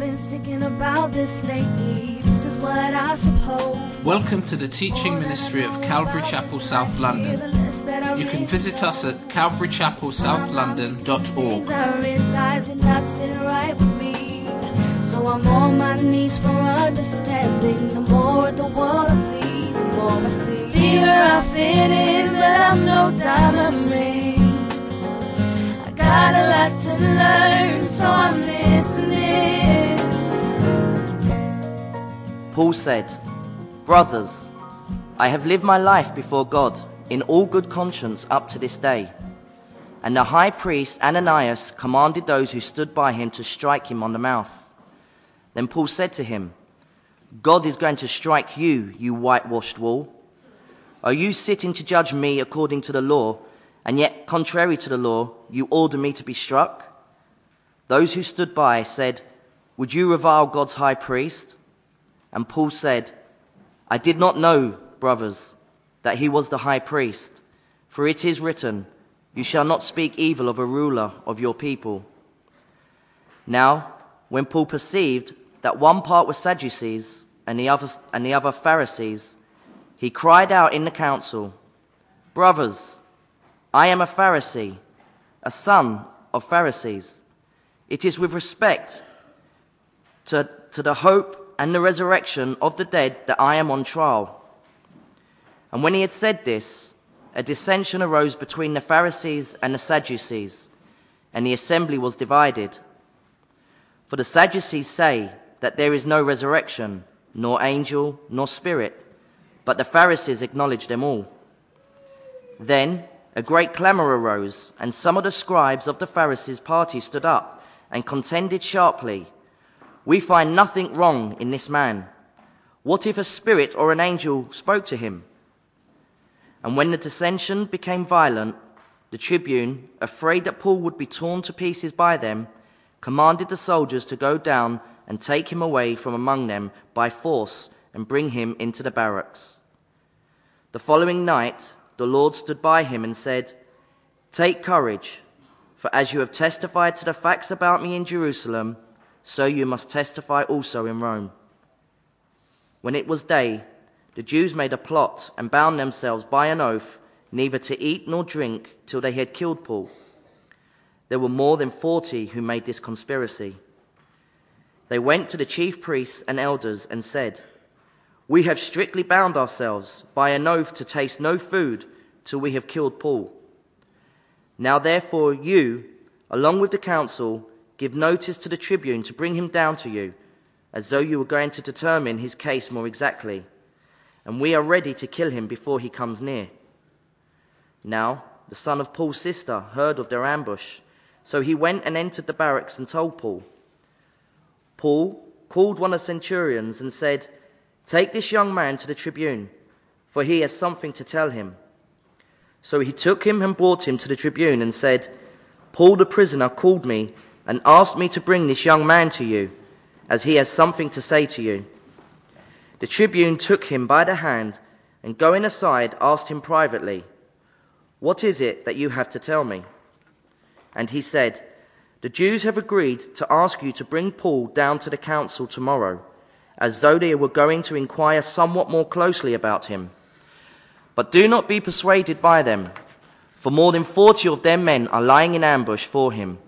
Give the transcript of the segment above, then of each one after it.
been thinking about this lately. This is what I suppose. Welcome to the teaching ministry of Calvary Chapel South London. You can visit us at calvarychapelsouth.london.org. I realize you're not sitting right with me. So I'm on my knees for understanding. The more the world I see, the more I see. Here I fit in, but I'm no diamond ring. I got a lot to learn, so I'm listening. Paul said, Brothers, I have lived my life before God in all good conscience up to this day. And the high priest Ananias commanded those who stood by him to strike him on the mouth. Then Paul said to him, God is going to strike you, you whitewashed wall. Are you sitting to judge me according to the law, and yet, contrary to the law, you order me to be struck? Those who stood by said, Would you revile God's high priest? And Paul said, I did not know, brothers, that he was the high priest, for it is written, You shall not speak evil of a ruler of your people. Now, when Paul perceived that one part was Sadducees and the other, and the other Pharisees, he cried out in the council, Brothers, I am a Pharisee, a son of Pharisees. It is with respect to, to the hope and the resurrection of the dead that I am on trial. And when he had said this, a dissension arose between the Pharisees and the Sadducees, and the assembly was divided. For the Sadducees say that there is no resurrection, nor angel, nor spirit, but the Pharisees acknowledge them all. Then a great clamor arose, and some of the scribes of the Pharisees' party stood up and contended sharply. We find nothing wrong in this man. What if a spirit or an angel spoke to him? And when the dissension became violent, the tribune, afraid that Paul would be torn to pieces by them, commanded the soldiers to go down and take him away from among them by force and bring him into the barracks. The following night, the Lord stood by him and said, Take courage, for as you have testified to the facts about me in Jerusalem, so you must testify also in Rome. When it was day, the Jews made a plot and bound themselves by an oath neither to eat nor drink till they had killed Paul. There were more than forty who made this conspiracy. They went to the chief priests and elders and said, We have strictly bound ourselves by an oath to taste no food till we have killed Paul. Now therefore you, along with the council, give notice to the tribune to bring him down to you, as though you were going to determine his case more exactly. And we are ready to kill him before he comes near. Now the son of Paul's sister heard of their ambush, so he went and entered the barracks and told Paul. Paul called one of the centurions and said, Take this young man to the tribune, for he has something to tell him. So he took him and brought him to the tribune and said, Paul the prisoner called me and asked me to bring this young man to you, as he has something to say to you. The tribune took him by the hand and going aside asked him privately, What is it that you have to tell me? And he said, The Jews have agreed to ask you to bring Paul down to the council tomorrow, as though they were going to inquire somewhat more closely about him. But do not be persuaded by them, for more than forty of their men are lying in ambush for him,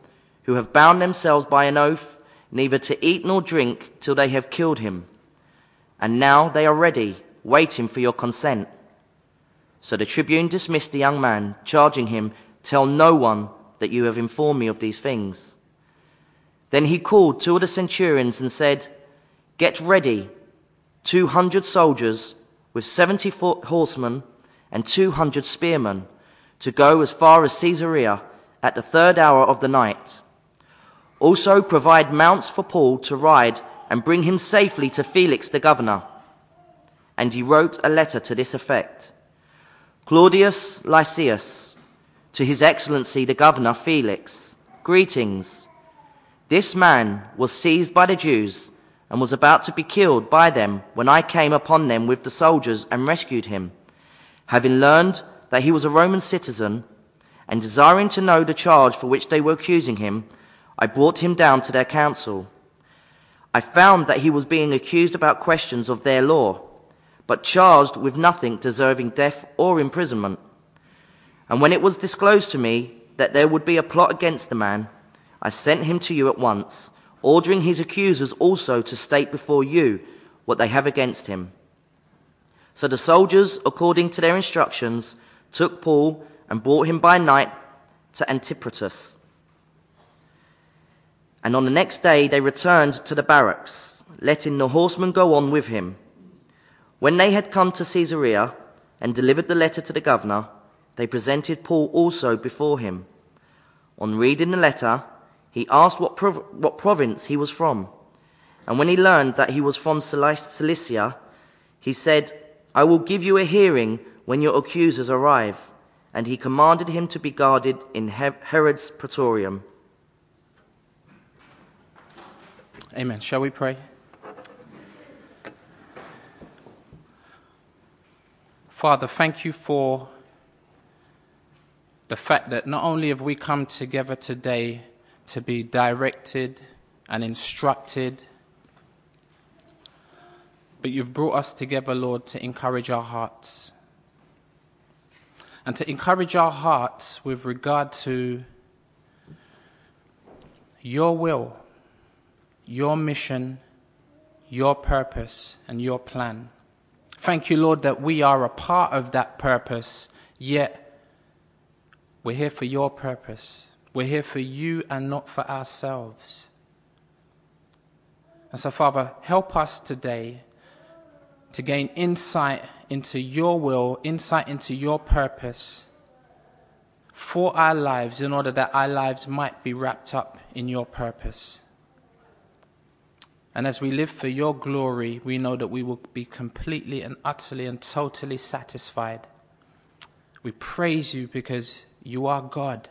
who have bound themselves by an oath neither to eat nor drink till they have killed him. And now they are ready, waiting for your consent. So the tribune dismissed the young man, charging him, Tell no one that you have informed me of these things. Then he called two of the centurions and said, Get ready, two hundred soldiers with seventy horsemen and two hundred spearmen to go as far as Caesarea at the third hour of the night. Also provide mounts for Paul to ride and bring him safely to Felix the governor. And he wrote a letter to this effect Claudius Lysias, to his excellency the governor Felix, greetings. This man was seized by the Jews and was about to be killed by them when I came upon them with the soldiers and rescued him. Having learned that he was a Roman citizen and desiring to know the charge for which they were accusing him, I brought him down to their council. I found that he was being accused about questions of their law, but charged with nothing deserving death or imprisonment. And when it was disclosed to me that there would be a plot against the man, I sent him to you at once, ordering his accusers also to state before you what they have against him. So the soldiers, according to their instructions, took Paul and brought him by night to Antipatris. And on the next day they returned to the barracks, letting the horsemen go on with him. When they had come to Caesarea and delivered the letter to the governor, they presented Paul also before him. On reading the letter, he asked what, prov- what province he was from. And when he learned that he was from Cilicia, he said, I will give you a hearing when your accusers arrive. And he commanded him to be guarded in Herod's praetorium. Amen. Shall we pray? Father, thank you for the fact that not only have we come together today to be directed and instructed, but you've brought us together, Lord, to encourage our hearts. And to encourage our hearts with regard to your will, your mission, your purpose, and your plan. Thank you, Lord, that we are a part of that purpose, yet we're here for your purpose. We're here for you and not for ourselves. And so, Father, help us today to gain insight into your will, insight into your purpose for our lives in order that our lives might be wrapped up in your purpose. And as we live for your glory, we know that we will be completely and utterly and totally satisfied. We praise you because you are God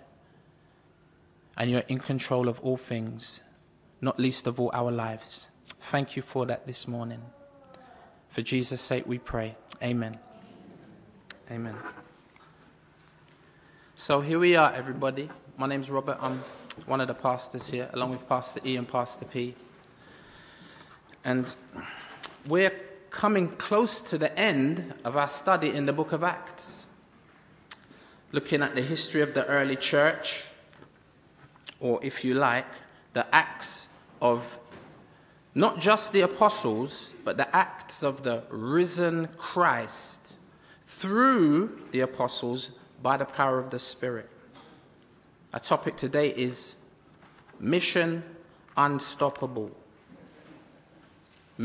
and you're in control of all things, not least of all our lives. Thank you for that this morning. For Jesus' sake we pray. Amen. Amen. So here we are, everybody. My name's Robert. I'm one of the pastors here, along with Pastor E and Pastor P. And we're coming close to the end of our study in the book of Acts looking at the history of the early church, or if you like, the acts of not just the apostles, but the acts of the risen Christ through the apostles by the power of the Spirit. Our topic today is Mission Unstoppable.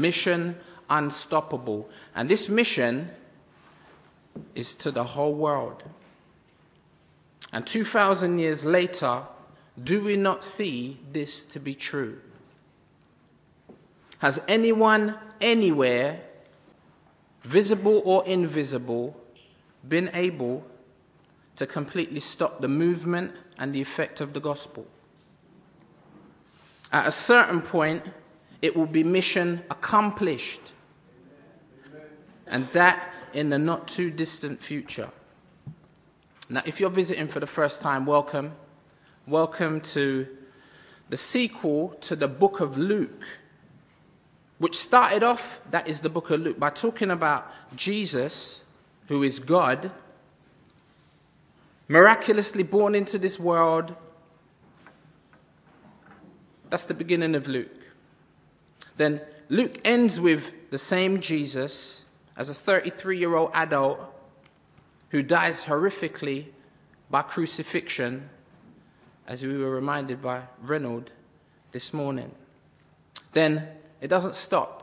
Mission Unstoppable. And this mission is to the whole world. And 2,000 years later, do we not see this to be true? Has anyone anywhere, visible or invisible, been able to completely stop the movement and the effect of the gospel? At a certain point, it will be mission accomplished. And that in the not too distant future. Now, if you're visiting for the first time, welcome. Welcome to the sequel to the book of Luke, which started off, that is the book of Luke, by talking about Jesus, who is God, miraculously born into this world. That's the beginning of Luke. Then Luke ends with the same Jesus as a 33 year old adult who dies horrifically by crucifixion, as we were reminded by Reynold this morning. Then it doesn't stop.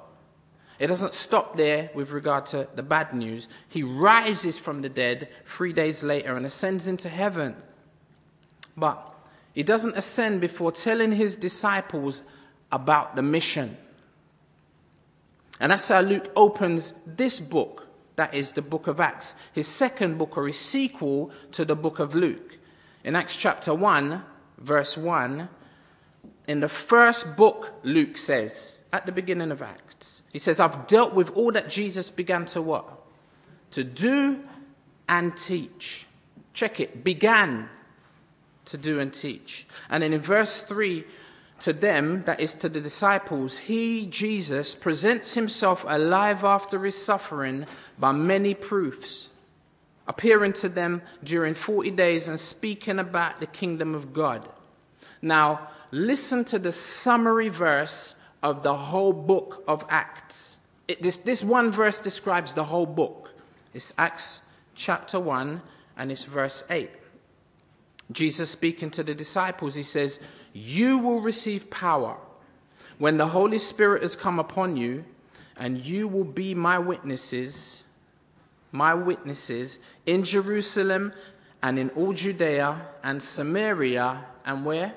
It doesn't stop there with regard to the bad news. He rises from the dead three days later and ascends into heaven. But he doesn't ascend before telling his disciples about the mission. And that's how Luke opens this book that is the book of Acts, his second book or his sequel to the book of Luke. In Acts chapter 1, verse 1, in the first book, Luke says, at the beginning of Acts, he says, I've dealt with all that Jesus began to what? To do and teach. Check it, began to do and teach. And then in verse 3, to them, that is to the disciples, he, Jesus, presents himself alive after his suffering by many proofs, appearing to them during 40 days and speaking about the kingdom of God. Now, listen to the summary verse of the whole book of Acts. It, this, this one verse describes the whole book. It's Acts chapter 1 and it's verse 8. Jesus speaking to the disciples, he says, You will receive power when the Holy Spirit has come upon you, and you will be my witnesses, my witnesses in Jerusalem and in all Judea and Samaria, and where?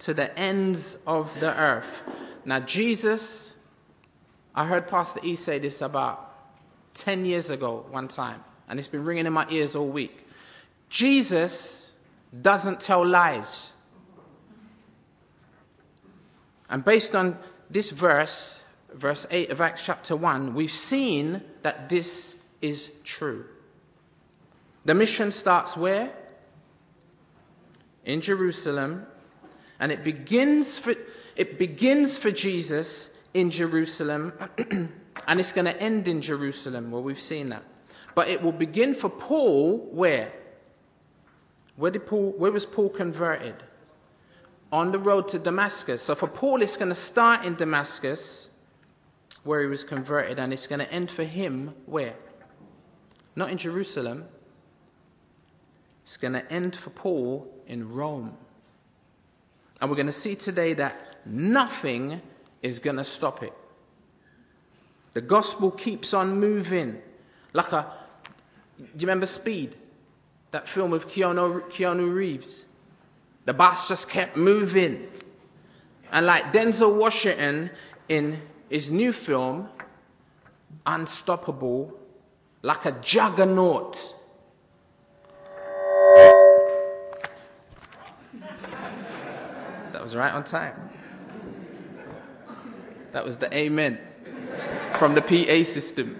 To the ends of the earth. Now, Jesus, I heard Pastor E say this about 10 years ago, one time, and it's been ringing in my ears all week. Jesus doesn't tell lies. And based on this verse, verse 8 of Acts chapter 1, we've seen that this is true. The mission starts where? In Jerusalem. And it begins for, it begins for Jesus in Jerusalem. and it's going to end in Jerusalem. Well, we've seen that. But it will begin for Paul where? Where, did Paul, where was Paul converted? On the road to Damascus. So for Paul, it's going to start in Damascus, where he was converted, and it's going to end for him where? Not in Jerusalem. It's going to end for Paul in Rome. And we're going to see today that nothing is going to stop it. The gospel keeps on moving. Like a, do you remember Speed? That film with Keanu, Keanu Reeves. The bus just kept moving. And like Denzel Washington in his new film, Unstoppable, like a juggernaut. That was right on time. That was the amen from the PA system.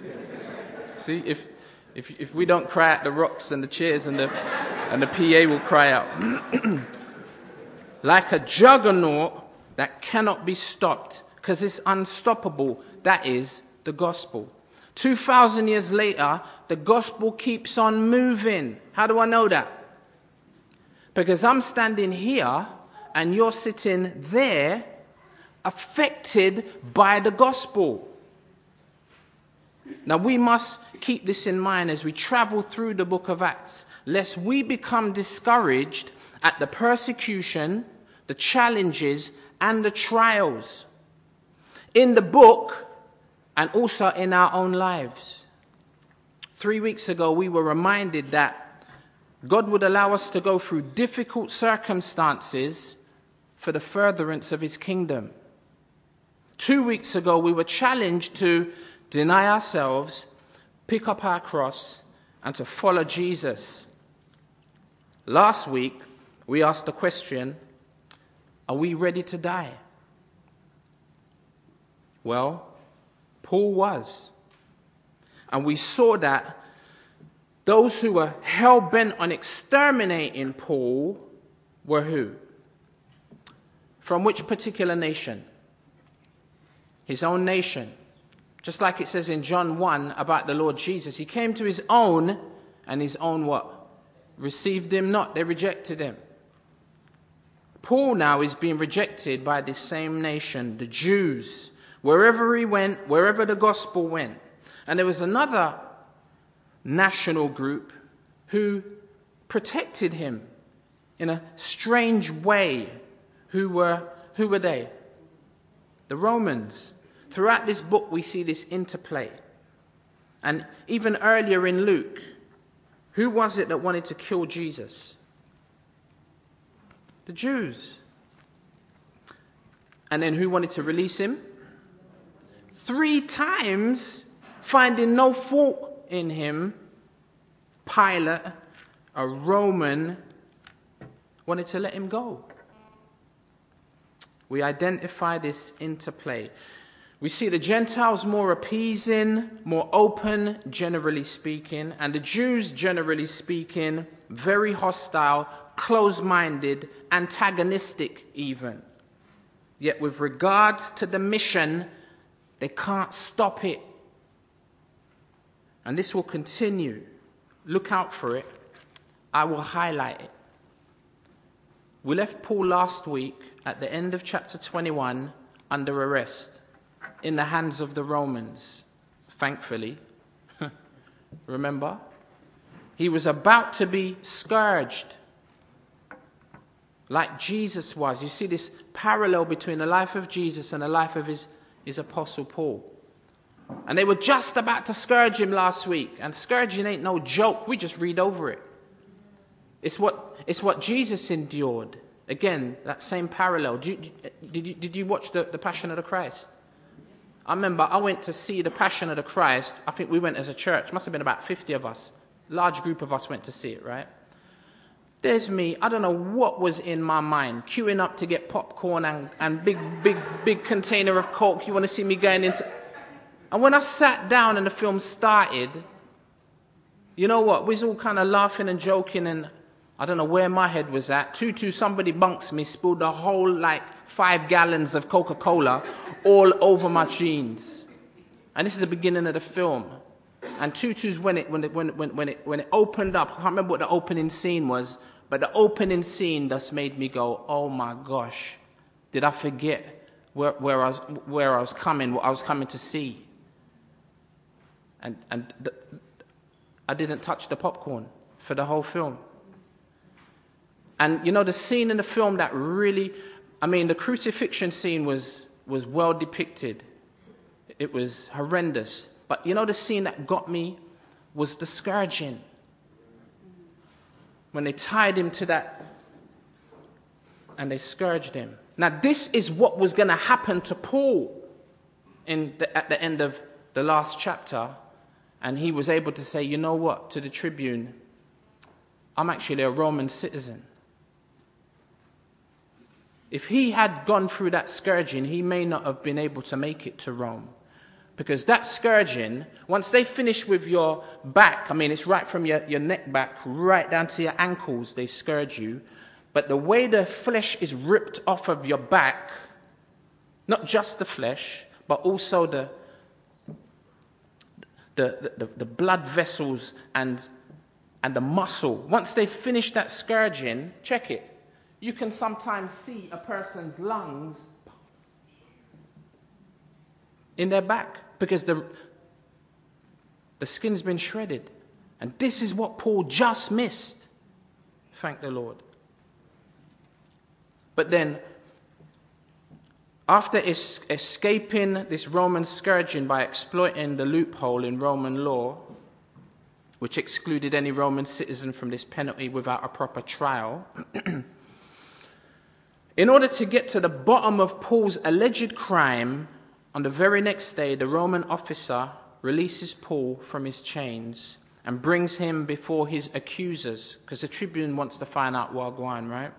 See, if if, if we don't cry out, the rocks and the chairs and the, and the PA will cry out. like a juggernaut that cannot be stopped because it's unstoppable. That is the gospel. 2,000 years later, the gospel keeps on moving. How do I know that? Because I'm standing here and you're sitting there affected by the gospel. Now, we must keep this in mind as we travel through the book of Acts, lest we become discouraged at the persecution, the challenges, and the trials in the book and also in our own lives. Three weeks ago, we were reminded that God would allow us to go through difficult circumstances for the furtherance of His kingdom. Two weeks ago, we were challenged to deny ourselves, pick up our cross, and to follow Jesus. Last week, we asked the question Are we ready to die? Well, Paul was. And we saw that those who were hell bent on exterminating Paul were who? From which particular nation? His own nation. Just like it says in John 1 about the Lord Jesus. He came to his own, and his own what? Received him not. They rejected him. Paul now is being rejected by this same nation, the Jews, wherever he went, wherever the gospel went. And there was another national group who protected him in a strange way. Who were, who were they? The Romans. Throughout this book, we see this interplay. And even earlier in Luke, who was it that wanted to kill Jesus? The Jews. And then who wanted to release him? Three times, finding no fault in him, Pilate, a Roman, wanted to let him go. We identify this interplay. We see the Gentiles more appeasing, more open, generally speaking, and the Jews, generally speaking, very hostile, close minded, antagonistic, even. Yet, with regards to the mission, they can't stop it. And this will continue. Look out for it. I will highlight it. We left Paul last week at the end of chapter 21 under arrest in the hands of the Romans, thankfully. Remember? He was about to be scourged like Jesus was. You see this parallel between the life of Jesus and the life of his, his apostle Paul. And they were just about to scourge him last week. And scourging ain't no joke. We just read over it. It's what, it's what Jesus endured. Again, that same parallel. Did you, did you, did you watch the, the Passion of the Christ? I remember I went to see the Passion of the Christ. I think we went as a church. Must have been about 50 of us. Large group of us went to see it, right? There's me. I don't know what was in my mind, queuing up to get popcorn and, and big, big, big container of Coke. You want to see me going into. And when I sat down and the film started, you know what? We was all kind of laughing and joking, and I don't know where my head was at. Tutu, somebody bunks me, spilled a whole like five gallons of Coca Cola all over my jeans. And this is the beginning of the film. And Tutu's when it, when it, when it, when it, when it opened up, I can't remember what the opening scene was, but the opening scene just made me go, oh my gosh, did I forget where, where, I, was, where I was coming, what I was coming to see? And, and the, I didn't touch the popcorn for the whole film. And you know, the scene in the film that really, I mean, the crucifixion scene was, was well depicted, it was horrendous. But you know, the scene that got me was the scourging when they tied him to that and they scourged him. Now, this is what was going to happen to Paul in the, at the end of the last chapter. And he was able to say, you know what, to the tribune, I'm actually a Roman citizen. If he had gone through that scourging, he may not have been able to make it to Rome. Because that scourging, once they finish with your back, I mean, it's right from your, your neck back right down to your ankles, they scourge you. But the way the flesh is ripped off of your back, not just the flesh, but also the, the, the, the blood vessels and, and the muscle. Once they finish that scourging, check it. You can sometimes see a person's lungs in their back because the, the skin's been shredded. And this is what Paul just missed. Thank the Lord. But then, after es- escaping this Roman scourging by exploiting the loophole in Roman law, which excluded any Roman citizen from this penalty without a proper trial, in order to get to the bottom of Paul's alleged crime, on the very next day, the Roman officer releases Paul from his chains and brings him before his accusers, because the tribune wants to find out what going, right?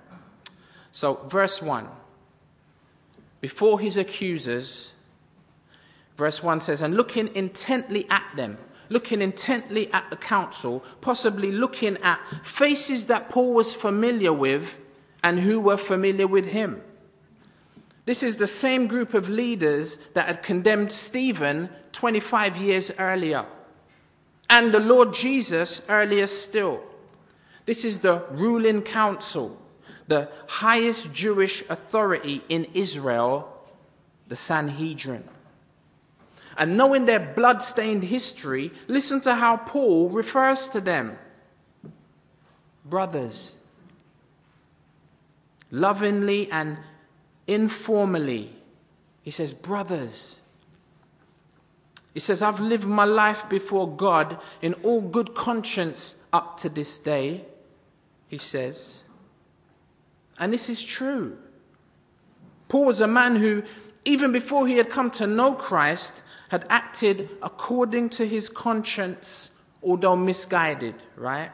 So, verse 1. Before his accusers, verse 1 says, And looking intently at them, looking intently at the council, possibly looking at faces that Paul was familiar with and who were familiar with him. This is the same group of leaders that had condemned Stephen 25 years earlier, and the Lord Jesus earlier still. This is the ruling council, the highest Jewish authority in Israel, the Sanhedrin. And knowing their blood-stained history, listen to how Paul refers to them. Brothers, lovingly and informally. He says, Brothers, he says, I've lived my life before God in all good conscience up to this day, he says. And this is true. Paul was a man who, even before he had come to know Christ, had acted according to his conscience, although misguided, right?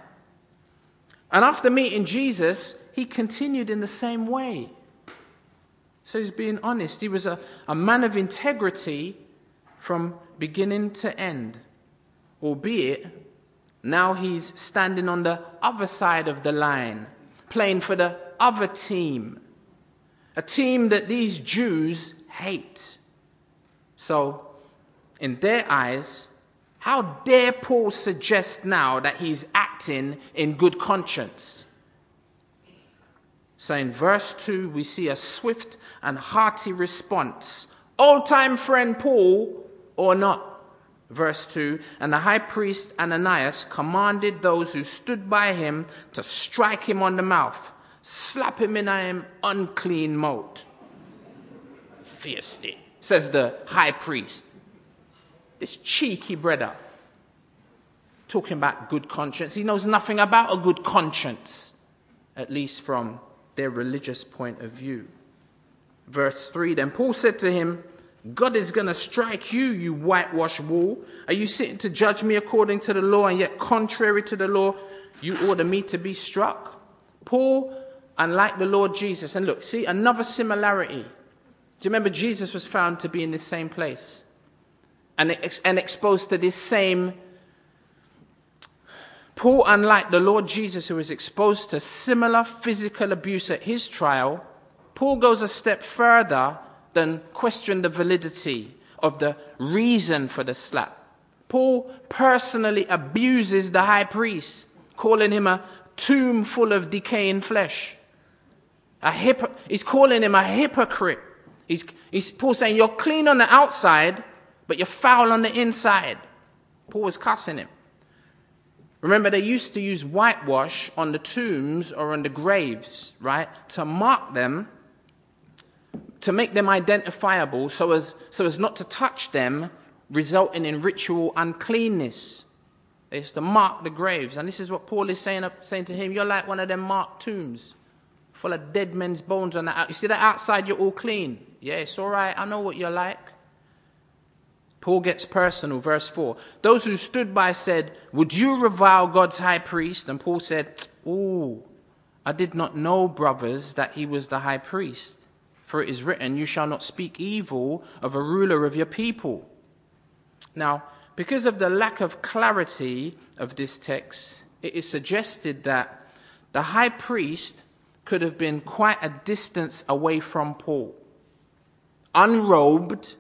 And after meeting Jesus, he continued in the same way. So he's being honest. He was a, a man of integrity from beginning to end, albeit now he's standing on the other side of the line, playing for the other team. a team that these Jews hate. So, in their eyes, how dare Paul suggest now that he's acting in good conscience? So, in verse 2, we see a swift and hearty response. Old time friend Paul, or not? Verse 2 And the high priest Ananias commanded those who stood by him to strike him on the mouth, slap him in an unclean mouth. Fierce says the high priest. This cheeky brother, talking about good conscience. He knows nothing about a good conscience, at least from their religious point of view. Verse 3 Then Paul said to him, God is going to strike you, you whitewashed wall. Are you sitting to judge me according to the law, and yet contrary to the law, you order me to be struck? Paul, unlike the Lord Jesus, and look, see another similarity. Do you remember Jesus was found to be in this same place and, ex- and exposed to this same. Paul, unlike the Lord Jesus, who was exposed to similar physical abuse at his trial, Paul goes a step further than question the validity of the reason for the slap. Paul personally abuses the high priest, calling him a tomb full of decaying flesh. A he's calling him a hypocrite. He's, he's Paul saying, You're clean on the outside, but you're foul on the inside. Paul was cussing him. Remember, they used to use whitewash on the tombs or on the graves, right, to mark them to make them identifiable so as, so as not to touch them, resulting in ritual uncleanness. They used to mark the graves. And this is what Paul is saying, saying to him You're like one of them marked tombs, full of dead men's bones on the. You see that outside, you're all clean. Yeah, it's all right. I know what you're like. Paul gets personal, verse 4. Those who stood by said, Would you revile God's high priest? And Paul said, Oh, I did not know, brothers, that he was the high priest. For it is written, You shall not speak evil of a ruler of your people. Now, because of the lack of clarity of this text, it is suggested that the high priest could have been quite a distance away from Paul, unrobed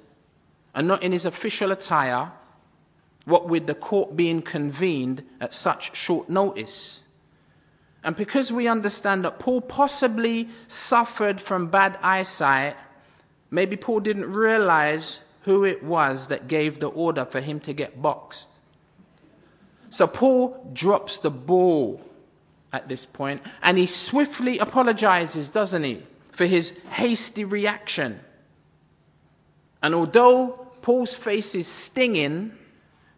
and not in his official attire, what with the court being convened at such short notice. And because we understand that Paul possibly suffered from bad eyesight, maybe Paul didn't realize who it was that gave the order for him to get boxed. So Paul drops the ball at this point and he swiftly apologizes, doesn't he, for his hasty reaction. And although Paul's face is stinging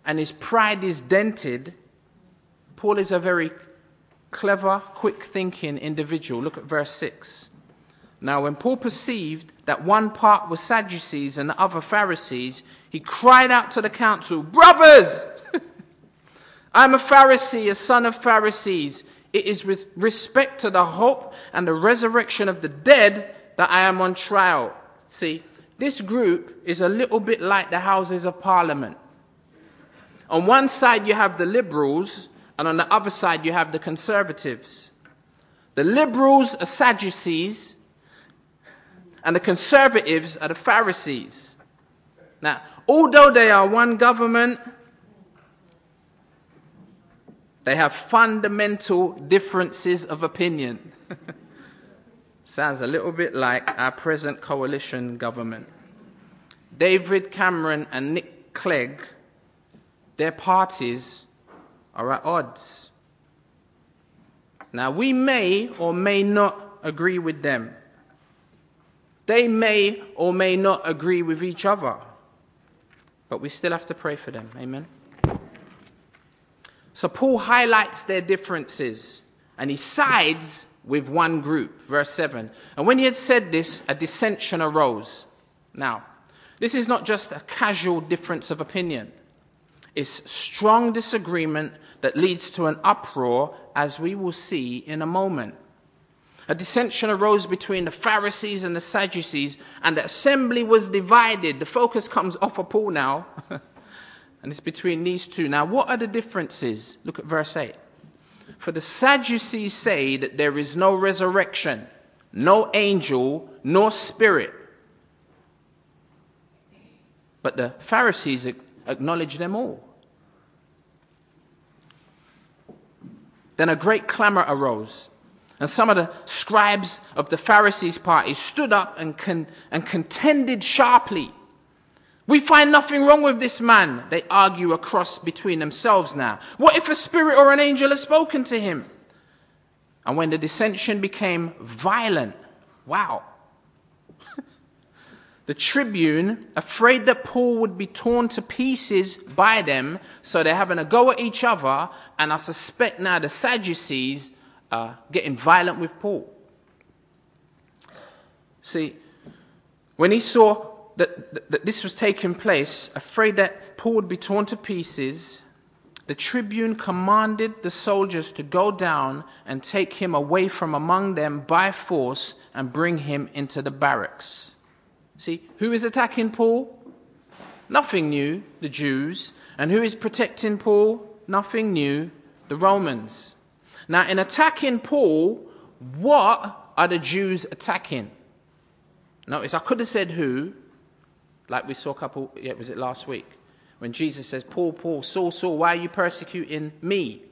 and his pride is dented, Paul is a very clever, quick thinking individual. Look at verse 6. Now, when Paul perceived that one part was Sadducees and the other Pharisees, he cried out to the council, Brothers! I'm a Pharisee, a son of Pharisees. It is with respect to the hope and the resurrection of the dead that I am on trial. See, this group is a little bit like the Houses of Parliament. On one side, you have the liberals, and on the other side, you have the conservatives. The liberals are Sadducees, and the conservatives are the Pharisees. Now, although they are one government, they have fundamental differences of opinion. Sounds a little bit like our present coalition government. David Cameron and Nick Clegg, their parties are at odds. Now, we may or may not agree with them. They may or may not agree with each other. But we still have to pray for them. Amen. So, Paul highlights their differences and he sides with one group. Verse 7. And when he had said this, a dissension arose. Now, this is not just a casual difference of opinion it's strong disagreement that leads to an uproar, as we will see in a moment. A dissension arose between the Pharisees and the Sadducees, and the assembly was divided. The focus comes off of Paul now, and it's between these two. Now, what are the differences? Look at verse 8. For the Sadducees say that there is no resurrection. no angel, nor spirit. But the Pharisees acknowledge them all. Then a great clamor arose, and some of the scribes of the Pharisees' party stood up and, con- and contended sharply. We find nothing wrong with this man, they argue across between themselves now. What if a spirit or an angel has spoken to him? And when the dissension became violent, wow, the tribune, afraid that Paul would be torn to pieces by them, so they're having a go at each other, and I suspect now the Sadducees are getting violent with Paul. See, when he saw that, that this was taking place, afraid that Paul would be torn to pieces, the tribune commanded the soldiers to go down and take him away from among them by force and bring him into the barracks. See, who is attacking Paul? Nothing new, the Jews. And who is protecting Paul? Nothing new, the Romans. Now, in attacking Paul, what are the Jews attacking? Notice, I could have said who, like we saw a couple, yeah, was it last week? When Jesus says, Paul, Paul, Saul, Saul, why are you persecuting me?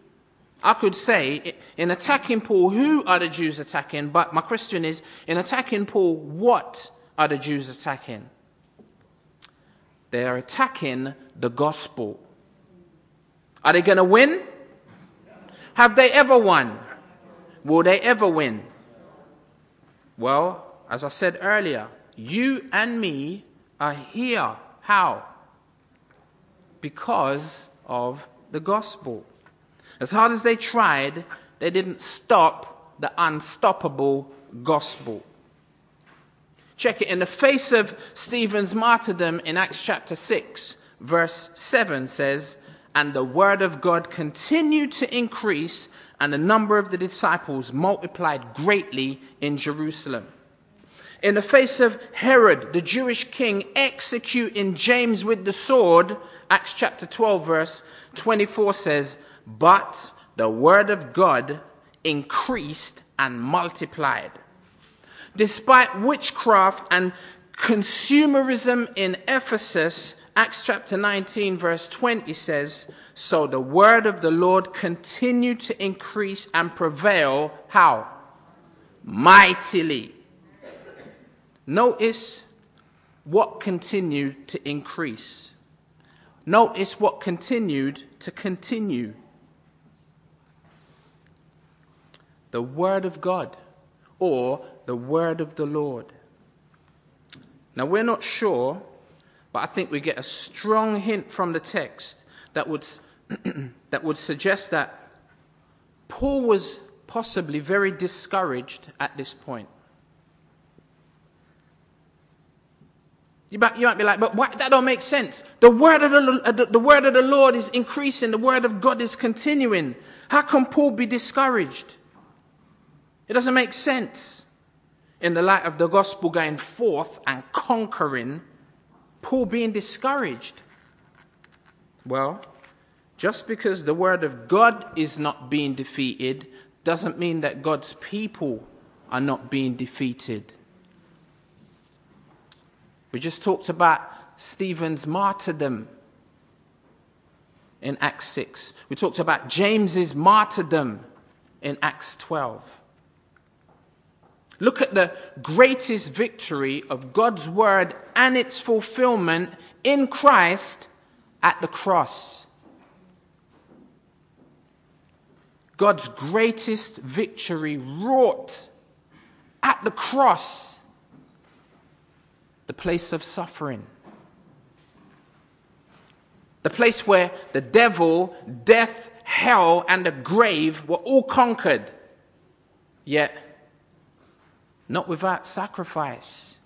I could say, in attacking Paul, who are the Jews attacking? But my question is, in attacking Paul, what are the Jews attacking? They are attacking the gospel. Are they going to win? Have they ever won? Will they ever win? Well, as I said earlier, you and me are here. How? Because of the gospel. As hard as they tried, they didn't stop the unstoppable gospel. Check it. In the face of Stephen's martyrdom in Acts chapter 6, verse 7 says, And the word of God continued to increase, and the number of the disciples multiplied greatly in Jerusalem. In the face of Herod, the Jewish king, executing James with the sword, Acts chapter 12, verse 24 says, But the word of God increased and multiplied despite witchcraft and consumerism in Ephesus, Acts chapter 19, verse 20 says, So the word of the Lord continued to increase and prevail. How? Mightily. Notice what continued to increase. Notice what continued to continue. The word of God, or the word of the Lord. Now, we're not sure, but I think we get a strong hint from the text that would, that would suggest that Paul was possibly very discouraged at this point. You might, you might be like, but why, that don't make sense. The word, of uh, the, the word of the Lord is increasing, the word of God is continuing. How can Paul be discouraged? It doesn't make sense in the light of the gospel going forth and conquering, Paul being discouraged? Well, just because the word of God is not being defeated doesn't mean that God's people are not being defeated. We just talked about Stephen's martyrdom in Acts 6. We talked about James's martyrdom in Acts 12. Look at the greatest victory of God's word and its fulfillment in Christ at the cross. God's greatest victory wrought at the cross, the place of suffering. The place where the devil, death, hell, and the grave were all conquered. Yet, not without sacrifice.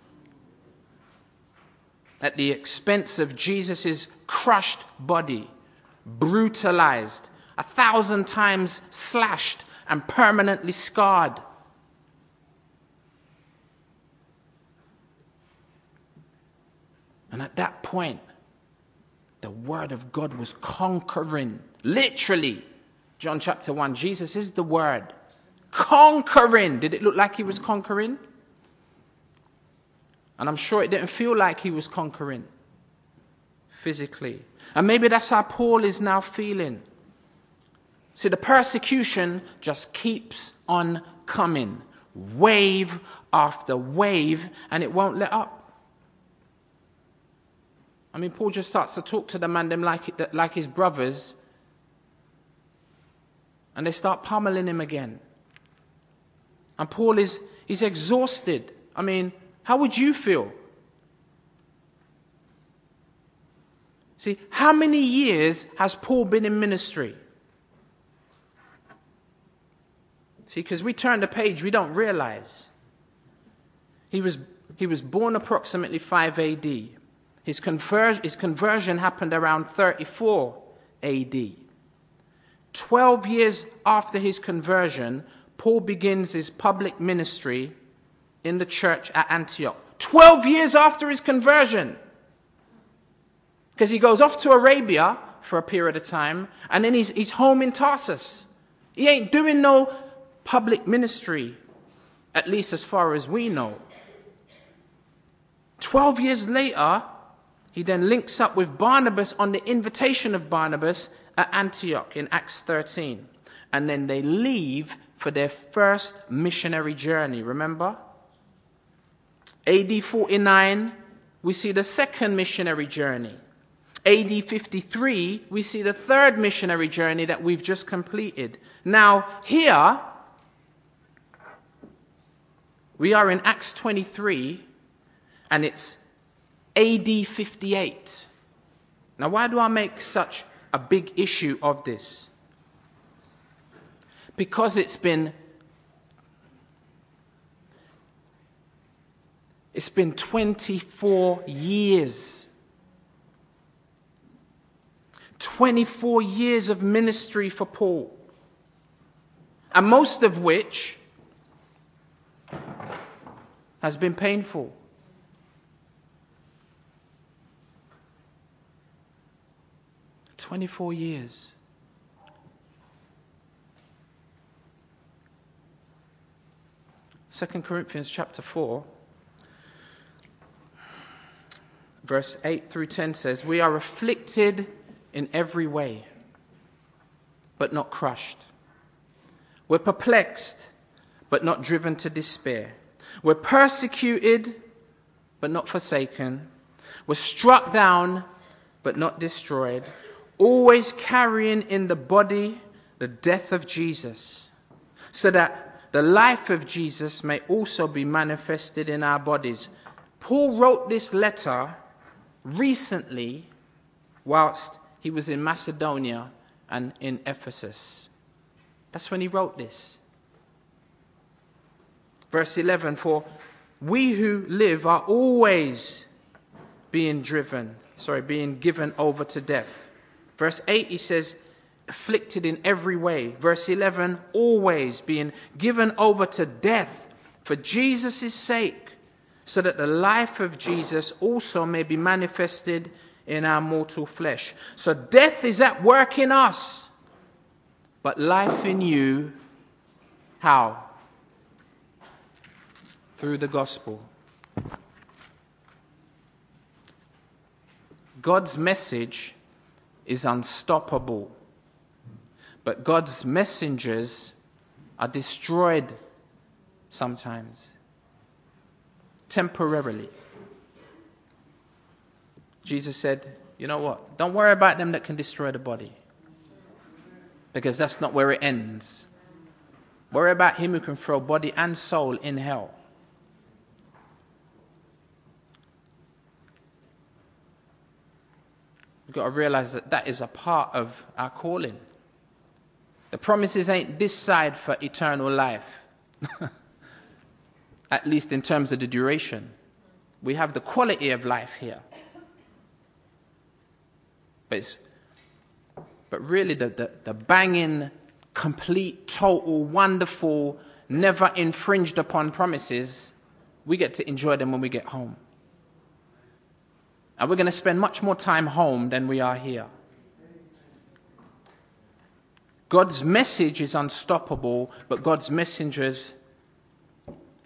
At the expense of Jesus' crushed body, brutalized, a thousand times slashed, and permanently scarred. And at that point, the Word of God was conquering, literally. John chapter 1, Jesus is the Word conquering. Did it look like he was conquering? And I'm sure it didn't feel like he was conquering physically. And maybe that's how Paul is now feeling. See, the persecution just keeps on coming, wave after wave, and it won't let up. I mean, Paul just starts to talk to the man them like, like his brothers, and they start pummeling him again. And Paul is he's exhausted. I mean, how would you feel? See, how many years has Paul been in ministry? See, because we turn the page, we don't realize. He was, he was born approximately 5 AD. His, conver- his conversion happened around 34 AD. Twelve years after his conversion, Paul begins his public ministry in the church at Antioch. Twelve years after his conversion. Because he goes off to Arabia for a period of time, and then he's, he's home in Tarsus. He ain't doing no public ministry, at least as far as we know. Twelve years later, he then links up with Barnabas on the invitation of Barnabas at Antioch in Acts 13. And then they leave for their first missionary journey, remember? AD 49, we see the second missionary journey. AD 53, we see the third missionary journey that we've just completed. Now, here, we are in Acts 23, and it's AD 58. Now, why do I make such a big issue of this? Because it's been it's been 24 years 24 years of ministry for Paul and most of which has been painful 24 years. Second Corinthians chapter 4, verse 8 through 10 says, We are afflicted in every way, but not crushed. We're perplexed, but not driven to despair. We're persecuted, but not forsaken. We're struck down, but not destroyed always carrying in the body the death of Jesus, so that the life of Jesus may also be manifested in our bodies. Paul wrote this letter recently whilst he was in Macedonia and in Ephesus. That's when he wrote this. Verse 11 For we who live are always being driven, sorry, being given over to death Verse 8, he says, afflicted in every way. Verse 11, always being given over to death for Jesus' sake, so that the life of Jesus also may be manifested in our mortal flesh. So death is at work in us, but life in you, how? Through the gospel. God's message is unstoppable. But God's messengers are destroyed sometimes, temporarily. Jesus said, You know what? Don't worry about them that can destroy the body, because that's not where it ends. Worry about him who can throw body and soul in hell. We've got to realize that that is a part of our calling. The promises ain't this side for eternal life, at least in terms of the duration. We have the quality of life here. But, but really, the, the, the banging, complete, total, wonderful, never infringed upon promises, we get to enjoy them when we get home. And we're going to spend much more time home than we are here. God's message is unstoppable, but God's messengers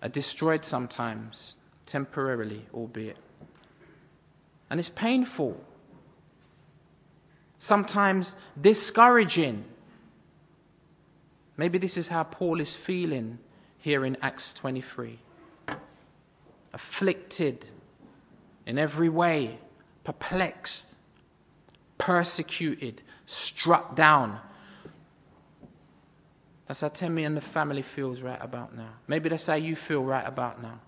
are destroyed sometimes, temporarily, albeit. And it's painful, sometimes discouraging. Maybe this is how Paul is feeling here in Acts 23 afflicted in every way, perplexed, persecuted, struck down. That's how Timmy and the family feels right about now. Maybe that's how you feel right about now.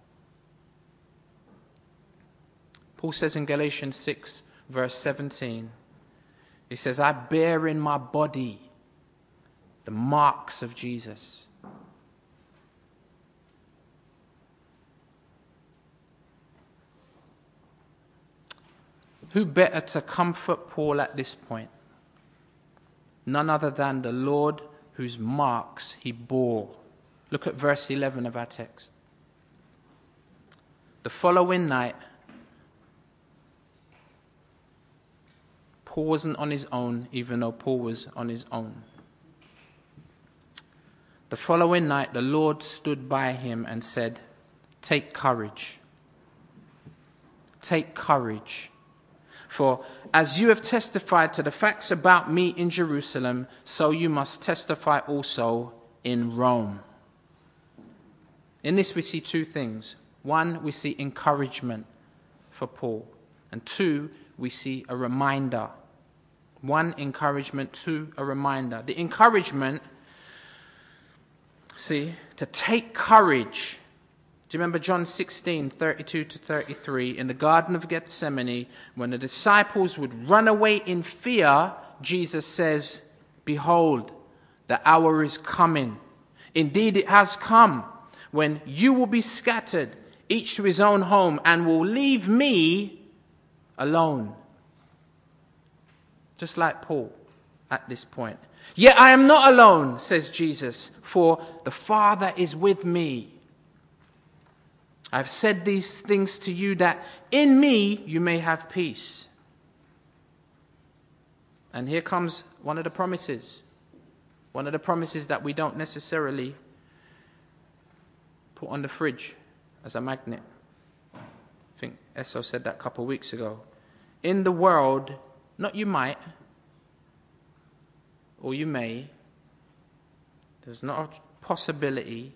Paul says in Galatians 6, verse 17, he says, I bear in my body the marks of Jesus. Who better to comfort Paul at this point? None other than the Lord whose marks he bore. Look at verse 11 of our text. The following night, Paul wasn't on his own, even though Paul was on his own. The following night, the Lord stood by him and said, Take courage. Take courage. For as you have testified to the facts about me in Jerusalem, so you must testify also in Rome. In this, we see two things. One, we see encouragement for Paul. And two, we see a reminder. One, encouragement. Two, a reminder. The encouragement, see, to take courage do you remember John 16, 32 to 33? In the Garden of Gethsemane, when the disciples would run away in fear, Jesus says, Behold, the hour is coming. Indeed, it has come when you will be scattered, each to his own home, and will leave me alone. Just like Paul at this point. Yet I am not alone, says Jesus, for the Father is with me. I've said these things to you that in me you may have peace. And here comes one of the promises. One of the promises that we don't necessarily put on the fridge as a magnet. I think Esso said that a couple of weeks ago. In the world, not you might, or you may, there's not a possibility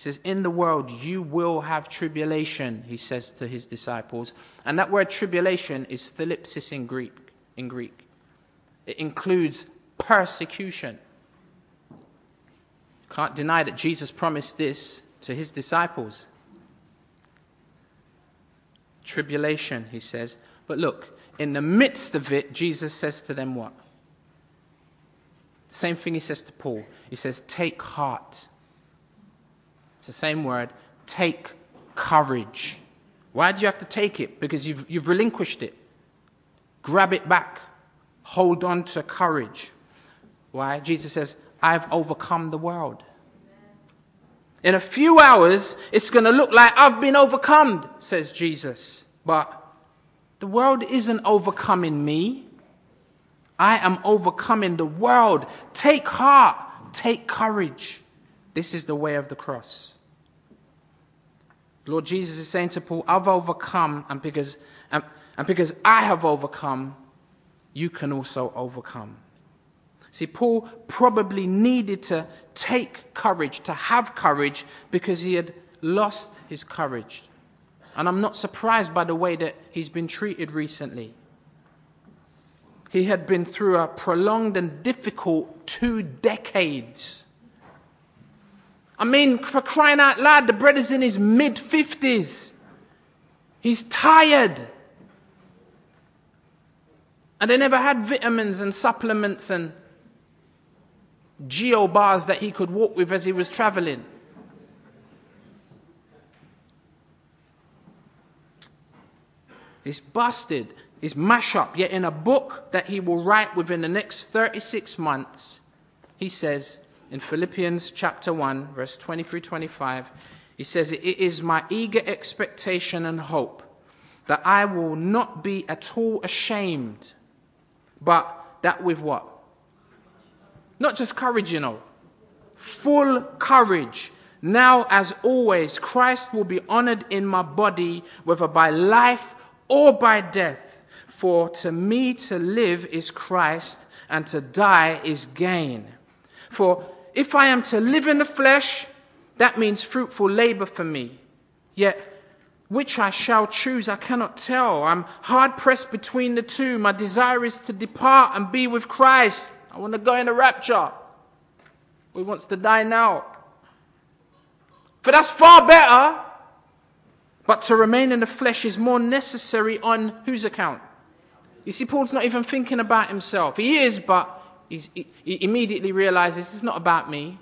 he says, In the world you will have tribulation, he says to his disciples. And that word tribulation is thlipsis in Greek. In Greek. It includes persecution. Can't deny that Jesus promised this to his disciples. Tribulation, he says. But look, in the midst of it, Jesus says to them what? Same thing he says to Paul. He says, Take heart. It's the same word. Take courage. Why do you have to take it? Because you've, you've relinquished it. Grab it back. Hold on to courage. Why? Jesus says, I've overcome the world. In a few hours, it's going to look like I've been overcome, says Jesus. But the world isn't overcoming me. I am overcoming the world. Take heart, take courage. This is the way of the cross. Lord Jesus is saying to Paul, I've overcome, and because, and, and because I have overcome, you can also overcome. See, Paul probably needed to take courage, to have courage, because he had lost his courage. And I'm not surprised by the way that he's been treated recently. He had been through a prolonged and difficult two decades I mean, for crying out loud, the brother's in his mid 50s. He's tired. And they never had vitamins and supplements and geo bars that he could walk with as he was traveling. He's busted. He's mash up. Yet in a book that he will write within the next 36 months, he says, in Philippians chapter 1, verse 23 25, he says, It is my eager expectation and hope that I will not be at all ashamed, but that with what? Not just courage, you know. Full courage. Now, as always, Christ will be honored in my body, whether by life or by death. For to me to live is Christ, and to die is gain. For if I am to live in the flesh, that means fruitful labor for me. Yet, which I shall choose, I cannot tell. I'm hard pressed between the two. My desire is to depart and be with Christ. I want to go in a rapture. He wants to die now. For that's far better. But to remain in the flesh is more necessary on whose account? You see, Paul's not even thinking about himself. He is, but he, he immediately realizes it's not about me.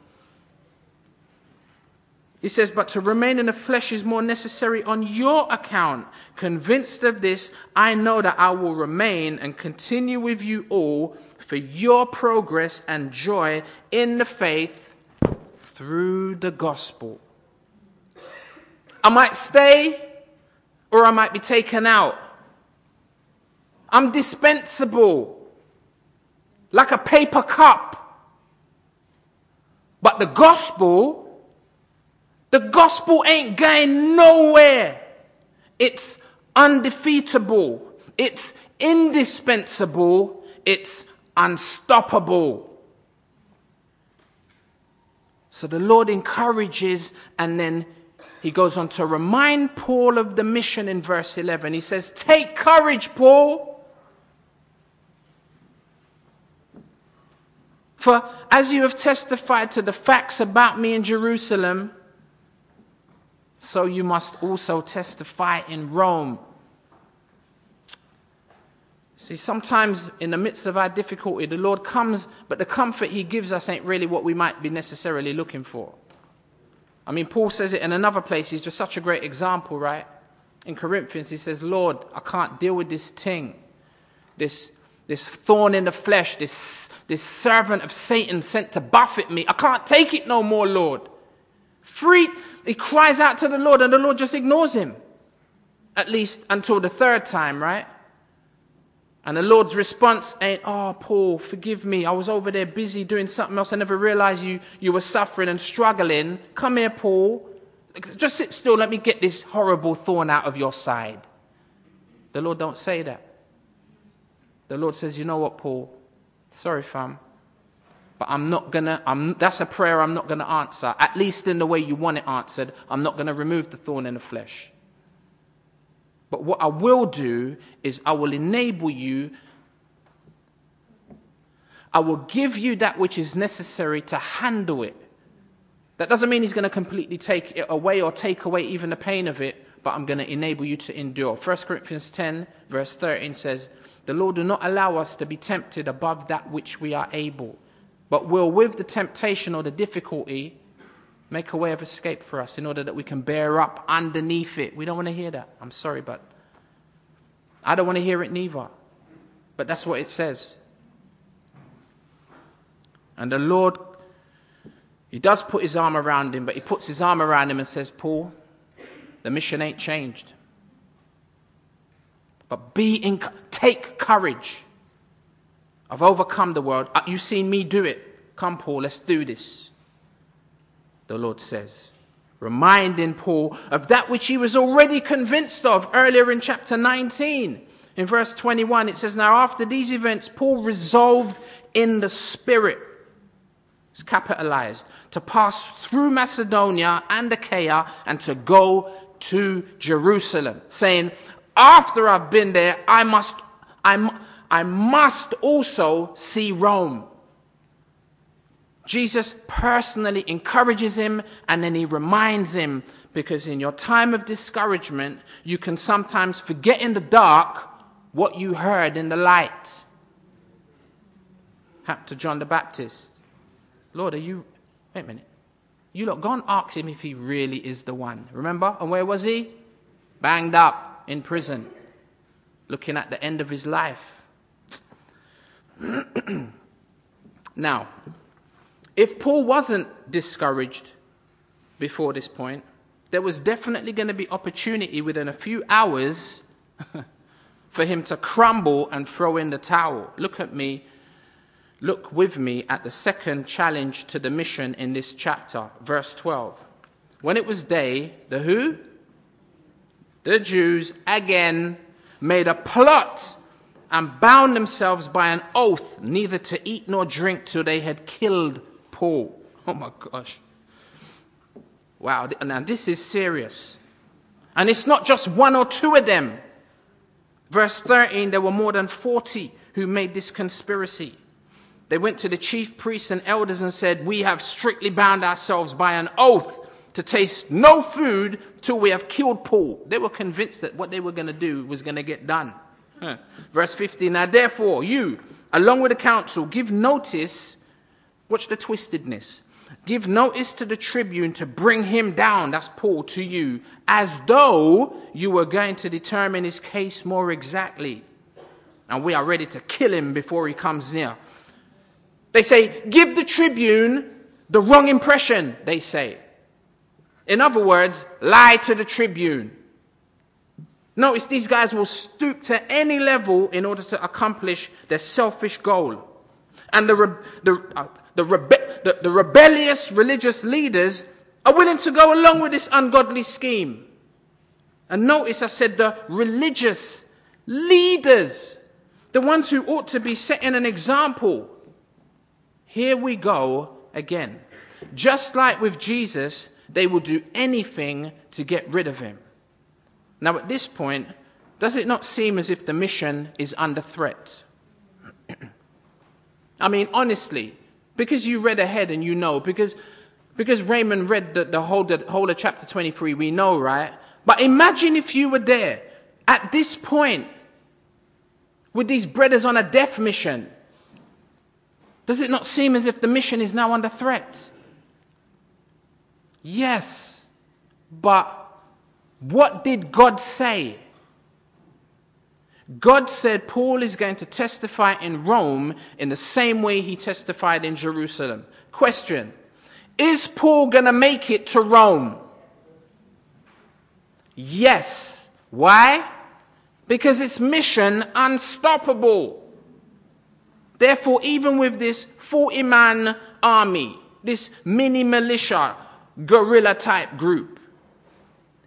He says, But to remain in the flesh is more necessary on your account. Convinced of this, I know that I will remain and continue with you all for your progress and joy in the faith through the gospel. I might stay or I might be taken out. I'm dispensable, like a paper cup. But the gospel the gospel ain't going nowhere. It's undefeatable. It's indispensable. It's unstoppable. So the Lord encourages, and then he goes on to remind Paul of the mission in verse 11. He says, Take courage, Paul. For as you have testified to the facts about me in Jerusalem, so you must also testify in Rome. See, sometimes in the midst of our difficulty, the Lord comes, but the comfort He gives us ain't really what we might be necessarily looking for. I mean, Paul says it in another place. He's just such a great example, right? In Corinthians, he says, Lord, I can't deal with this thing, this, this thorn in the flesh, this, this servant of Satan sent to buffet me. I can't take it no more, Lord. Free, he cries out to the Lord, and the Lord just ignores him. At least until the third time, right? And the Lord's response ain't, Oh, Paul, forgive me. I was over there busy doing something else. I never realized you, you were suffering and struggling. Come here, Paul. Just sit still. Let me get this horrible thorn out of your side. The Lord don't say that. The Lord says, You know what, Paul? Sorry, fam but I'm not gonna, I'm, that's a prayer I'm not gonna answer, at least in the way you want it answered. I'm not gonna remove the thorn in the flesh. But what I will do is I will enable you, I will give you that which is necessary to handle it. That doesn't mean he's going to completely take it away or take away even the pain of it, but I'm going to enable you to endure. 1 Corinthians 10, verse 13 says, The Lord will not allow us to be tempted above that which we are able but will, with the temptation or the difficulty, make a way of escape for us in order that we can bear up underneath it. We don't want to hear that. I'm sorry, but I don't want to hear it neither. But that's what it says. And the Lord, He does put His arm around him, but He puts His arm around him and says, Paul, the mission ain't changed. But be in, take courage. I've overcome the world. Uh, you've seen me do it. Come, Paul, let's do this. The Lord says, reminding Paul of that which he was already convinced of earlier in chapter 19. In verse 21, it says, Now after these events, Paul resolved in the Spirit, it's capitalized, to pass through Macedonia and Achaia and to go to Jerusalem, saying, After I've been there, I must, I, I must also see Rome. Jesus personally encourages him and then he reminds him because in your time of discouragement, you can sometimes forget in the dark what you heard in the light. Happened to John the Baptist. Lord, are you. Wait a minute. You lot, go and ask him if he really is the one. Remember? And where was he? Banged up in prison, looking at the end of his life. now, if Paul wasn't discouraged before this point, there was definitely going to be opportunity within a few hours for him to crumble and throw in the towel. Look at me. Look with me at the second challenge to the mission in this chapter, verse 12. When it was day, the who? The Jews again made a plot and bound themselves by an oath neither to eat nor drink till they had killed Paul. Oh my gosh. Wow, now this is serious. And it's not just one or two of them. Verse 13, there were more than 40 who made this conspiracy. They went to the chief priests and elders and said, We have strictly bound ourselves by an oath to taste no food till we have killed Paul. They were convinced that what they were going to do was going to get done. Huh. Verse 15 Now therefore, you, along with the council, give notice. Watch the twistedness. Give notice to the tribune to bring him down, that's Paul, to you, as though you were going to determine his case more exactly. And we are ready to kill him before he comes near. They say, give the tribune the wrong impression, they say. In other words, lie to the tribune. Notice these guys will stoop to any level in order to accomplish their selfish goal. And the, re- the, uh, the, rebe- the, the rebellious religious leaders are willing to go along with this ungodly scheme. And notice I said the religious leaders, the ones who ought to be setting an example. Here we go again. Just like with Jesus, they will do anything to get rid of him. Now, at this point, does it not seem as if the mission is under threat? I mean, honestly, because you read ahead and you know, because, because Raymond read the, the, whole, the whole of chapter 23, we know, right? But imagine if you were there at this point with these brothers on a death mission. Does it not seem as if the mission is now under threat? Yes, but what did God say? God said Paul is going to testify in Rome in the same way he testified in Jerusalem. Question Is Paul going to make it to Rome? Yes. Why? Because it's mission unstoppable. Therefore, even with this 40 man army, this mini militia, guerrilla type group,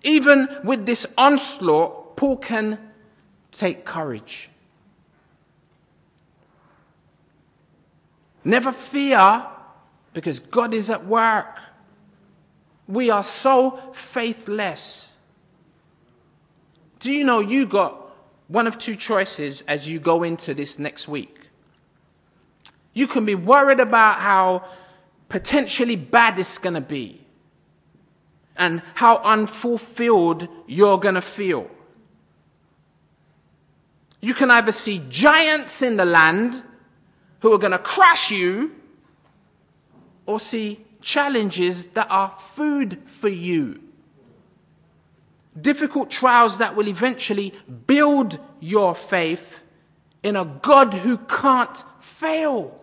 even with this onslaught, Paul can take courage. Never fear because God is at work. We are so faithless. Do you know you got one of two choices as you go into this next week? You can be worried about how potentially bad it's going to be and how unfulfilled you're going to feel. You can either see giants in the land who are going to crush you, or see challenges that are food for you. Difficult trials that will eventually build your faith in a God who can't fail.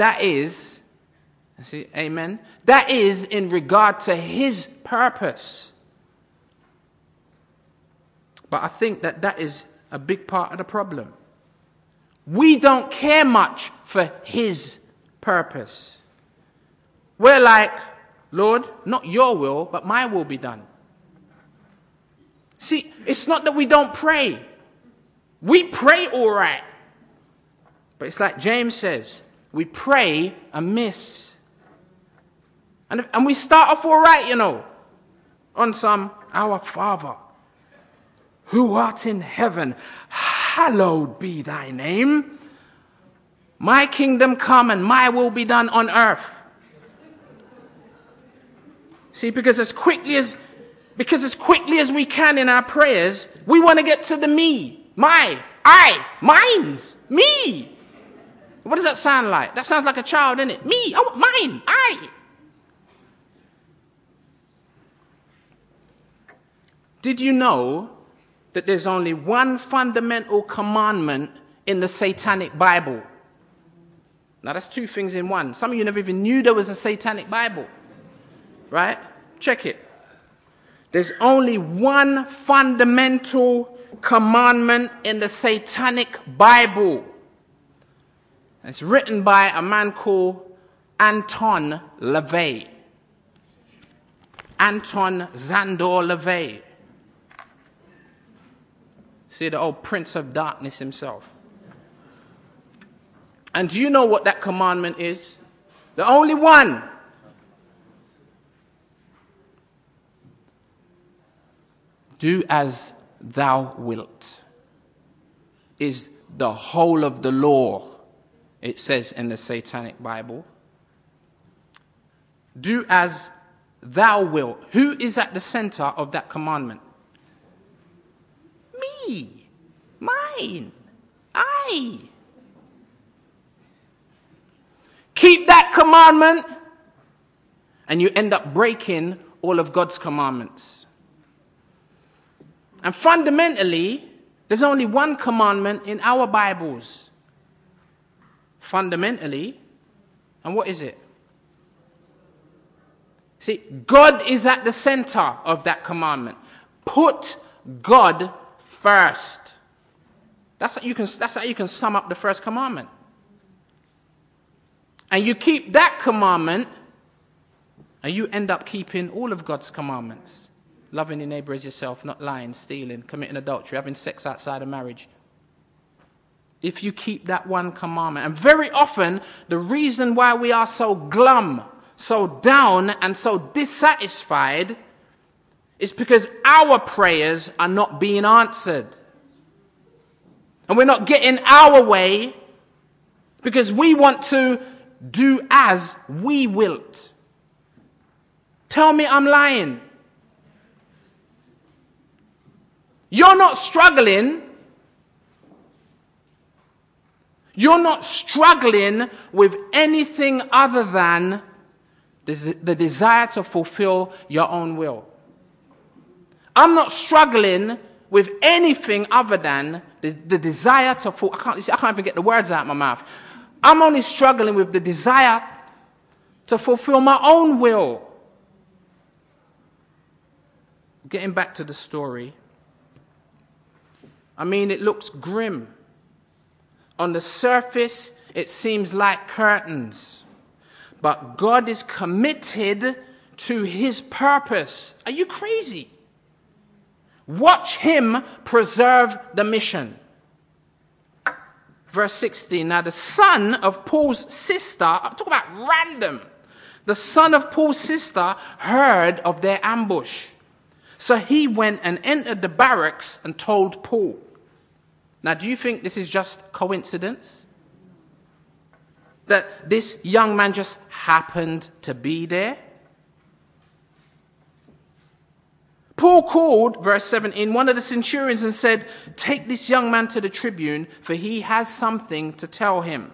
That is See, amen. That is in regard to his purpose. But I think that that is a big part of the problem. We don't care much for his purpose. We're like, Lord, not your will, but my will be done. See, it's not that we don't pray. We pray all right. But it's like James says, we pray amiss. And, and we start off all right, you know, on some, Our Father, who art in heaven, hallowed be thy name. My kingdom come and my will be done on earth. See, because as quickly as because as quickly as we can in our prayers, we want to get to the me, my, I, mine's, me. What does that sound like? That sounds like a child, isn't it? Me, oh, mine, I. Did you know that there's only one fundamental commandment in the satanic Bible? Now, that's two things in one. Some of you never even knew there was a satanic Bible, right? Check it. There's only one fundamental commandment in the satanic Bible. It's written by a man called Anton LaVey. Anton Szandor LaVey. See, the old prince of darkness himself. And do you know what that commandment is? The only one. Do as thou wilt is the whole of the law, it says in the Satanic Bible. Do as thou wilt. Who is at the center of that commandment? Me, mine, I. Keep that commandment, and you end up breaking all of God's commandments. And fundamentally, there's only one commandment in our Bibles. Fundamentally. And what is it? See, God is at the center of that commandment. Put God first. That's how you can, that's how you can sum up the first commandment. And you keep that commandment, and you end up keeping all of God's commandments loving your neighbor as yourself, not lying, stealing, committing adultery, having sex outside of marriage. If you keep that one commandment. And very often, the reason why we are so glum, so down, and so dissatisfied is because our prayers are not being answered. And we're not getting our way because we want to do as we wilt. Tell me I'm lying. You're not struggling. You're not struggling with anything other than the desire to fulfill your own will. I'm not struggling with anything other than the, the desire to fulfill. I can't, I can't even get the words out of my mouth. I'm only struggling with the desire to fulfill my own will. Getting back to the story, I mean, it looks grim. On the surface, it seems like curtains. But God is committed to his purpose. Are you crazy? Watch him preserve the mission. Verse 16. Now, the son of Paul's sister, I'm talking about random. The son of Paul's sister heard of their ambush. So he went and entered the barracks and told Paul. Now, do you think this is just coincidence? That this young man just happened to be there? Paul called, verse 17, one of the centurions and said, Take this young man to the tribune, for he has something to tell him.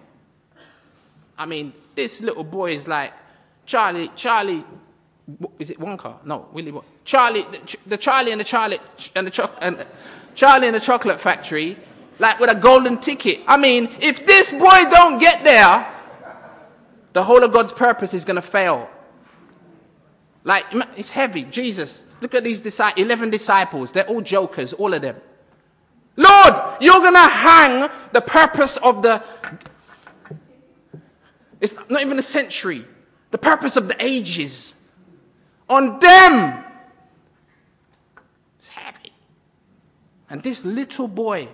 I mean, this little boy is like, Charlie, Charlie, is it Wonka? No, Willy Wonka. Charlie, the, the Charlie and the Charlie and the, and Charlie and the Chocolate Factory like with a golden ticket. I mean, if this boy don't get there, the whole of God's purpose is going to fail. Like, it's heavy. Jesus, look at these 11 disciples. They're all jokers, all of them. Lord, you're going to hang the purpose of the, it's not even a century, the purpose of the ages on them. It's heavy. And this little boy,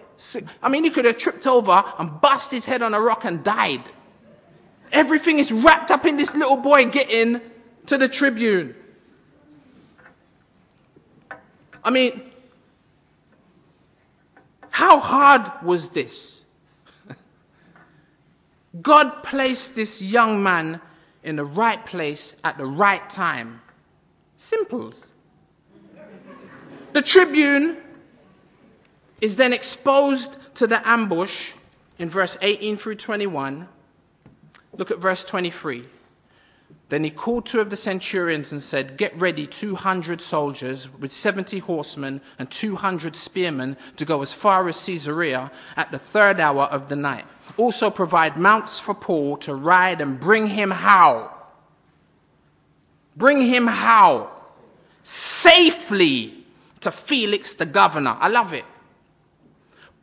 I mean, he could have tripped over and bust his head on a rock and died. Everything is wrapped up in this little boy getting to the tribune. I mean, how hard was this? God placed this young man in the right place at the right time. Simples. The tribune is then exposed to the ambush in verse 18 through 21. Look at verse 23. Then he called two of the centurions and said, Get ready 200 soldiers with 70 horsemen and 200 spearmen to go as far as Caesarea at the third hour of the night. Also provide mounts for Paul to ride and bring him how? Bring him how? Safely to Felix the governor. I love it.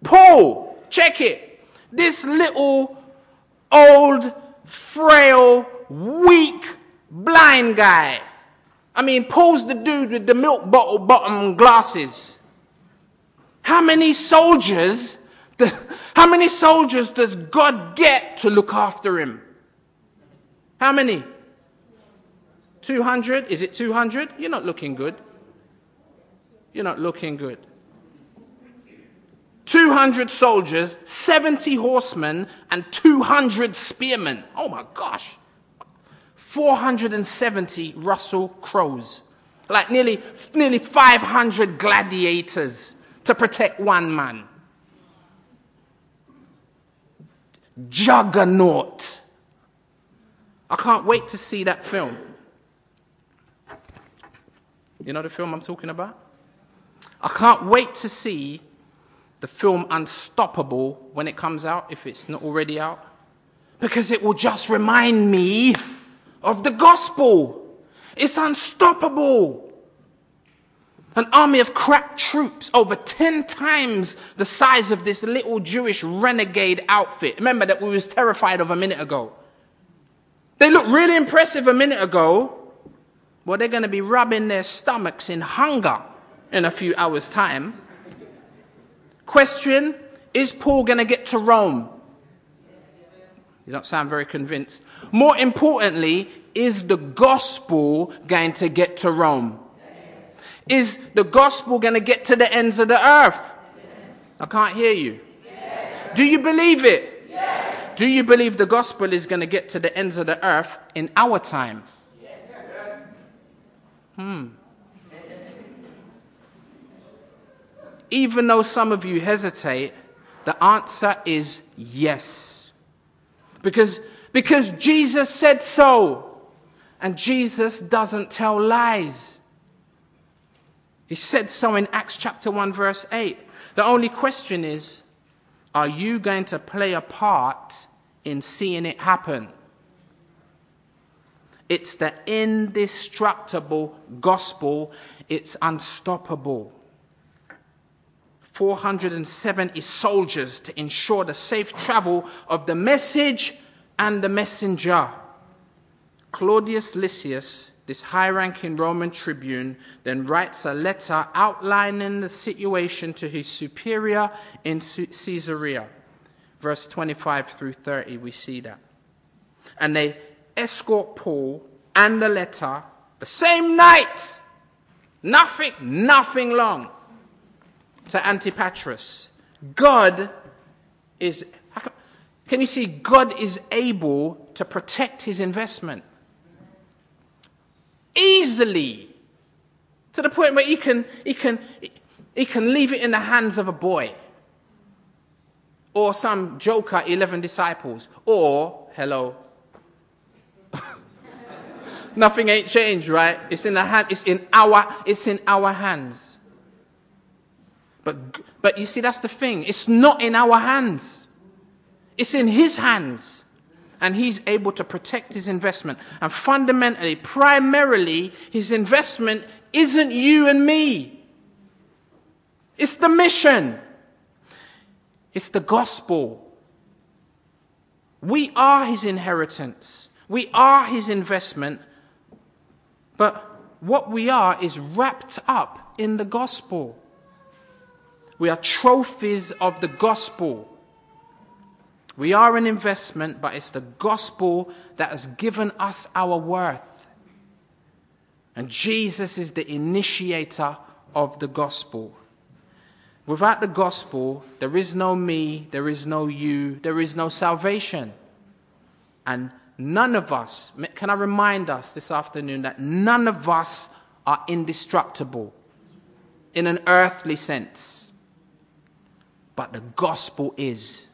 Paul, check it. This little old, frail, weak, blind guy. I mean, Paul's the dude with the milk bottle bottom glasses. How many soldiers, how many soldiers does God get to look after him? How many? 200? Is it 200? You're not looking good. You're not looking good. 200 soldiers, 70 horsemen, and 200 spearmen. Oh my gosh. 470 Russell Crowes. Like nearly, nearly 500 gladiators to protect one man. Juggernaut. I can't wait to see that film. You know the film I'm talking about? I can't wait to see the film Unstoppable when it comes out, if it's not already out, because it will just remind me of the gospel. It's unstoppable. An army of crack troops over 10 times the size of this little Jewish renegade outfit. Remember that we was terrified of a minute ago. They looked really impressive a minute ago. Well, they're going to be rubbing their stomachs in hunger in a few hours' time. Question Is Paul going to get to Rome? You don't sound very convinced. More importantly, is the gospel going to get to Rome? Is the gospel going to get to the ends of the earth? I can't hear you. Do you believe it? Do you believe the gospel is going to get to the ends of the earth in our time? Hmm. Even though some of you hesitate, the answer is yes. Because, because Jesus said so. And Jesus doesn't tell lies. He said so in Acts chapter 1, verse 8. The only question is are you going to play a part in seeing it happen? It's the indestructible gospel, it's unstoppable. 470 soldiers to ensure the safe travel of the message and the messenger. Claudius Lysias, this high ranking Roman tribune, then writes a letter outlining the situation to his superior in Caesarea. Verse 25 through 30, we see that. And they escort Paul and the letter the same night. Nothing, nothing long to Antipatris. God is, can you see, God is able to protect his investment? Easily. To the point where he can, he can, he can leave it in the hands of a boy. Or some joker 11 disciples. Or hello. Nothing ain't changed right? It's in the hand it's in our it's in our hands but, but you see, that's the thing. It's not in our hands, it's in His hands. And He's able to protect His investment. And fundamentally, primarily, His investment isn't you and me, it's the mission, it's the gospel. We are His inheritance, we are His investment. But what we are is wrapped up in the gospel. We are trophies of the gospel. We are an investment, but it's the gospel that has given us our worth. And Jesus is the initiator of the gospel. Without the gospel, there is no me, there is no you, there is no salvation. And none of us, can I remind us this afternoon that none of us are indestructible in an earthly sense. But the gospel is,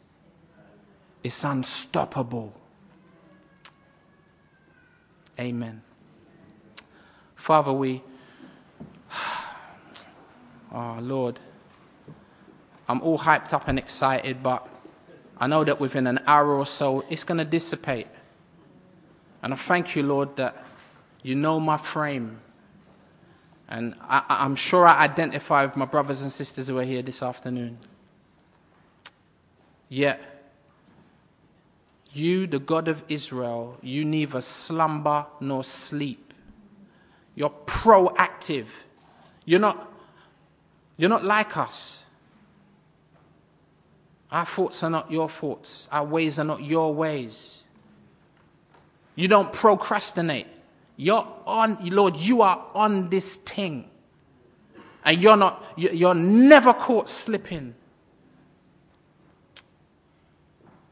it's unstoppable. Amen. Father, we, oh Lord, I'm all hyped up and excited, but I know that within an hour or so, it's going to dissipate. And I thank you, Lord, that you know my frame. And I, am sure I identify with my brothers and sisters who are here this afternoon. Yet, You, the God of Israel, you neither slumber nor sleep. You're proactive. You're not, you're not like us. Our thoughts are not your thoughts. Our ways are not your ways. You don't procrastinate. You're on, Lord, you are on this thing. And you're not, you're never caught slipping.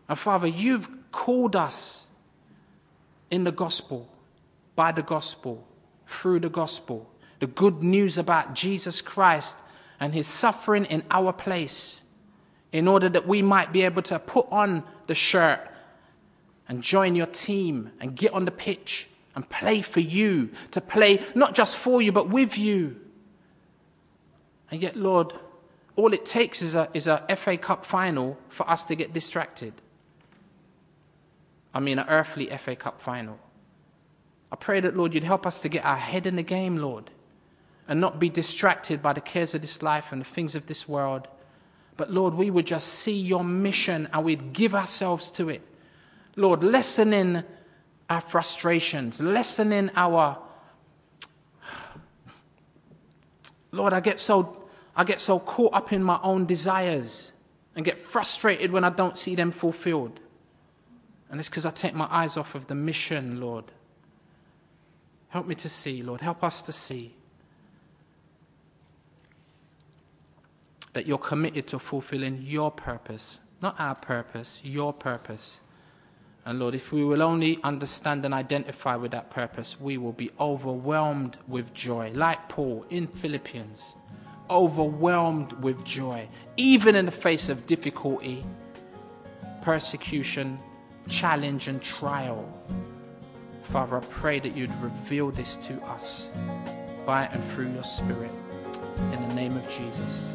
And Father, you've called us in the gospel, by the gospel, through the gospel, the good news about Jesus Christ and his suffering in our place, in order that we might be able to put on the shirt and join your team and get on the pitch and play for you, to play not just for you, but with you. And yet, Lord, all it takes is a, is a FA Cup final for us to get distracted. I mean, an earthly FA Cup final. I pray that, Lord, you'd help us to get our head in the game, Lord, and not be distracted by the cares of this life and the things of this world. But, Lord, we would just see your mission and we'd give ourselves to it. Lord, lessen in our frustrations, lessen in our. Lord, I get so I get so caught up in my own desires and get frustrated when I don't see them fulfilled. And it's because I take my eyes off of the mission, Lord. Help me to see, Lord. Help us to see that you're committed to fulfilling your purpose, not our purpose, your purpose. And Lord, if we will only understand and identify with that purpose, we will be overwhelmed with joy, like Paul in Philippians, overwhelmed with joy, even in the face of difficulty, persecution, challenge, and trial. Father, I pray that you'd reveal this to us by and through your Spirit. In the name of Jesus.